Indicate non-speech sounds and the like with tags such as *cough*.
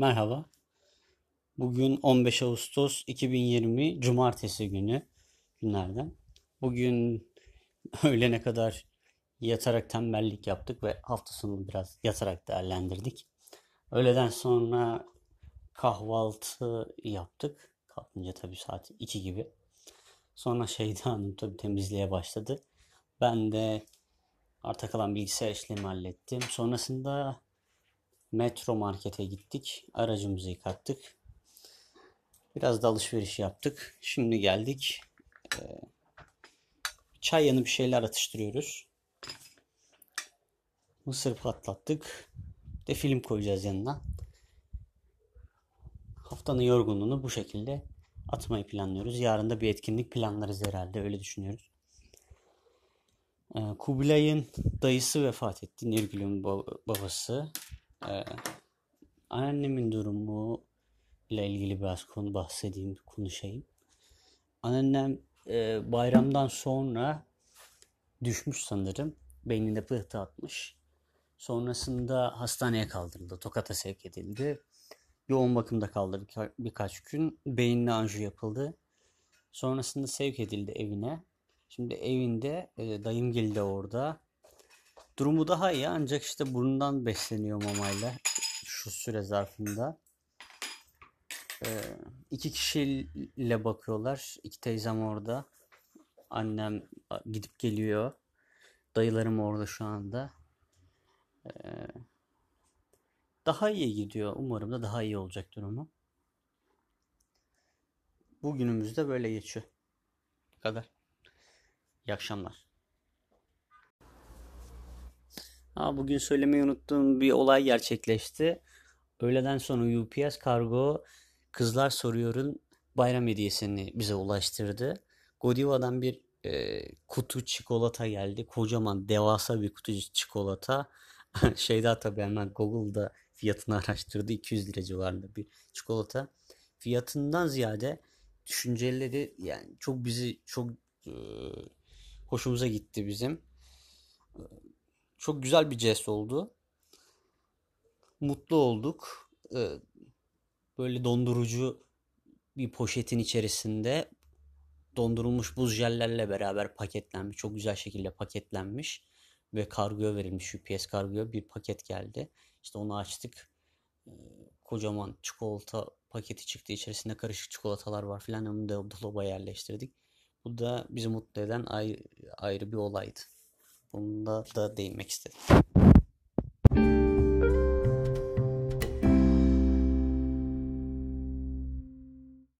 Merhaba. Bugün 15 Ağustos 2020 Cumartesi günü günlerden. Bugün *laughs* öğlene kadar yatarak tembellik yaptık ve hafta sonunu biraz yatarak değerlendirdik. Öğleden sonra kahvaltı yaptık. Kalkınca tabii saat 2 gibi. Sonra Şeyda Hanım tabii temizliğe başladı. Ben de arta kalan bilgisayar işlemi hallettim. Sonrasında Metro Market'e gittik. Aracımızı yıkattık. Biraz da alışveriş yaptık. Şimdi geldik. Ee, çay yanı bir şeyler atıştırıyoruz. Mısır patlattık. De film koyacağız yanına. Haftanın yorgunluğunu bu şekilde atmayı planlıyoruz. Yarın da bir etkinlik planlarız herhalde. Öyle düşünüyoruz. Ee, Kubilay'ın dayısı vefat etti. Nirgül'ün babası. Ee, anneannemin durumu ile ilgili biraz konu bahsedeyim, konuşayım. Anneannem e, bayramdan sonra düşmüş sanırım. Beyninde pıhtı atmış. Sonrasında hastaneye kaldırıldı. Tokat'a sevk edildi. Yoğun bakımda kaldı birka- birkaç gün. Beyinli anju yapıldı. Sonrasında sevk edildi evine. Şimdi evinde e, dayımgil de orada. Durumu daha iyi ancak işte burnundan besleniyor mamayla şu süre zarfında. Ee, iki kişiyle bakıyorlar. İki teyzem orada. Annem gidip geliyor. Dayılarım orada şu anda. Ee, daha iyi gidiyor. Umarım da daha iyi olacak durumu. Bugünümüz de böyle geçiyor. Bu kadar. İyi akşamlar. Ha, bugün söylemeyi unuttuğum bir olay gerçekleşti. Öğleden sonra UPS Kargo Kızlar Soruyor'un bayram hediyesini bize ulaştırdı. Godiva'dan bir e, kutu çikolata geldi. Kocaman devasa bir kutu çikolata. *laughs* Şeyda tabii hemen Google'da fiyatını araştırdı. 200 lira civarında bir çikolata. Fiyatından ziyade düşünceleri yani çok bizi çok e, hoşumuza gitti bizim. Çok güzel bir jest oldu. Mutlu olduk. Ee, böyle dondurucu bir poşetin içerisinde dondurulmuş buz jellerle beraber paketlenmiş. Çok güzel şekilde paketlenmiş ve kargoya verilmiş. UPS kargoya bir paket geldi. İşte onu açtık. Ee, kocaman çikolata paketi çıktı. İçerisinde karışık çikolatalar var filan. Onu da dolaba yerleştirdik. Bu da bizi mutlu eden ayrı, ayrı bir olaydı. Bunda da değinmek istedim.